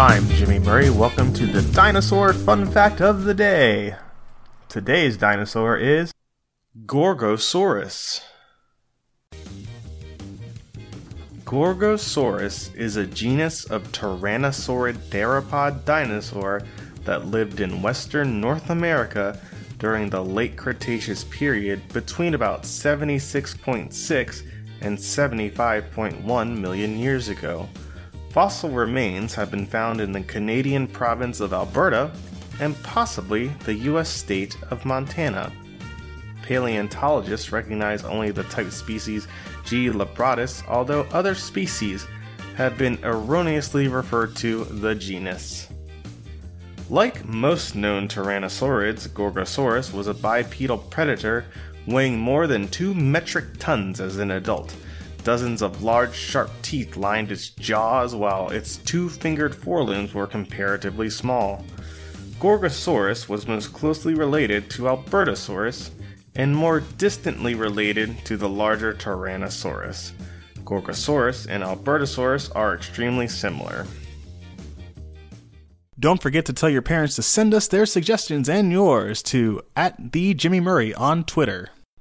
I'm Jimmy Murray. Welcome to the Dinosaur Fun Fact of the Day. Today's dinosaur is Gorgosaurus. Gorgosaurus is a genus of tyrannosaurid theropod dinosaur that lived in western North America during the late Cretaceous period between about 76.6 and 75.1 million years ago. Fossil remains have been found in the Canadian province of Alberta and possibly the US state of Montana. Paleontologists recognize only the type species G. libratus, although other species have been erroneously referred to the genus. Like most known tyrannosaurids, Gorgosaurus was a bipedal predator weighing more than 2 metric tons as an adult. Dozens of large, sharp teeth lined its jaws, while its two fingered forelimbs were comparatively small. Gorgosaurus was most closely related to Albertosaurus and more distantly related to the larger Tyrannosaurus. Gorgosaurus and Albertosaurus are extremely similar. Don't forget to tell your parents to send us their suggestions and yours to at the Jimmy Murray on Twitter.